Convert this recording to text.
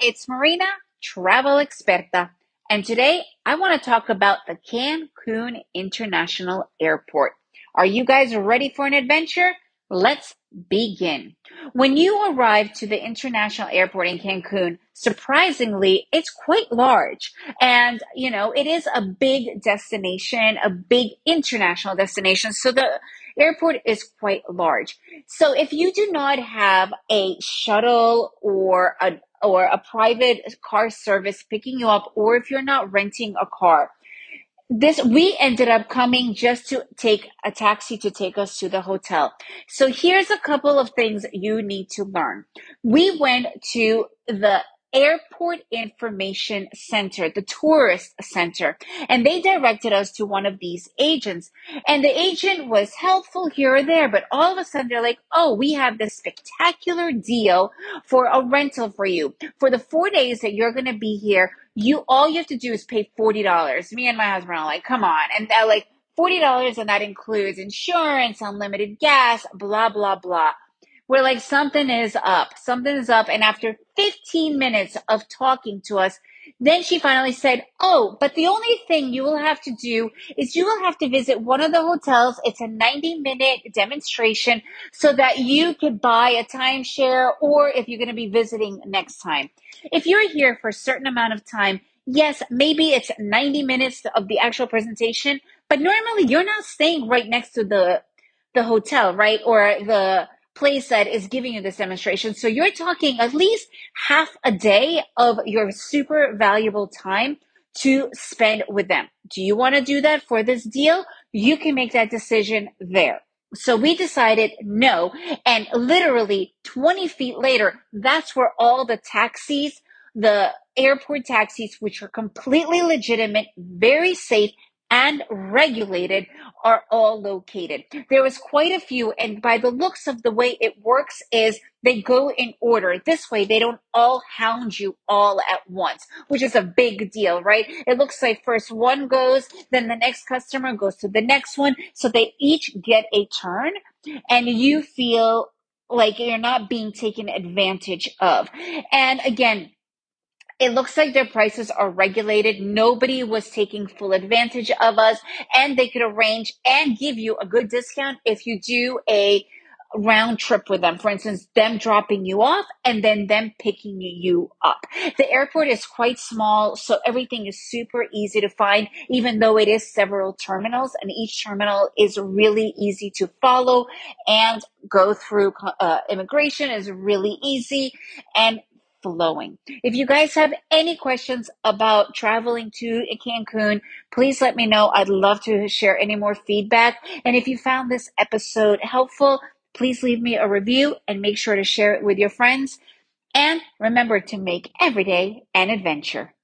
it's Marina, travel experta, and today I want to talk about the Cancun International Airport. Are you guys ready for an adventure? Let's begin. When you arrive to the international airport in Cancun, surprisingly, it's quite large. And, you know, it is a big destination, a big international destination. So the airport is quite large. So if you do not have a shuttle or a or a private car service picking you up, or if you're not renting a car, this we ended up coming just to take a taxi to take us to the hotel. So here's a couple of things you need to learn. We went to the Airport Information Center, the tourist center, and they directed us to one of these agents. And the agent was helpful here or there, but all of a sudden they're like, oh, we have this spectacular deal for a rental for you. For the four days that you're going to be here, you all you have to do is pay $40. Me and my husband are like, come on. And they're like, $40 and that includes insurance, unlimited gas, blah, blah, blah we're like, something is up, something is up. And after 15 minutes of talking to us, then she finally said, Oh, but the only thing you will have to do is you will have to visit one of the hotels. It's a 90 minute demonstration so that you could buy a timeshare or if you're going to be visiting next time. If you're here for a certain amount of time, yes, maybe it's 90 minutes of the actual presentation, but normally you're not staying right next to the the hotel, right? Or the place that is giving you this demonstration. So you're talking at least half a day of your super valuable time to spend with them. Do you want to do that for this deal? You can make that decision there. So we decided no. And literally 20 feet later, that's where all the taxis, the airport taxis, which are completely legitimate, very safe, and regulated are all located. There was quite a few, and by the looks of the way it works is they go in order. This way they don't all hound you all at once, which is a big deal, right? It looks like first one goes, then the next customer goes to the next one. So they each get a turn and you feel like you're not being taken advantage of. And again, it looks like their prices are regulated. Nobody was taking full advantage of us and they could arrange and give you a good discount if you do a round trip with them. For instance, them dropping you off and then them picking you up. The airport is quite small, so everything is super easy to find, even though it is several terminals and each terminal is really easy to follow and go through. Uh, immigration is really easy and flowing. If you guys have any questions about traveling to Cancun, please let me know. I'd love to share any more feedback. And if you found this episode helpful, please leave me a review and make sure to share it with your friends. And remember to make every day an adventure.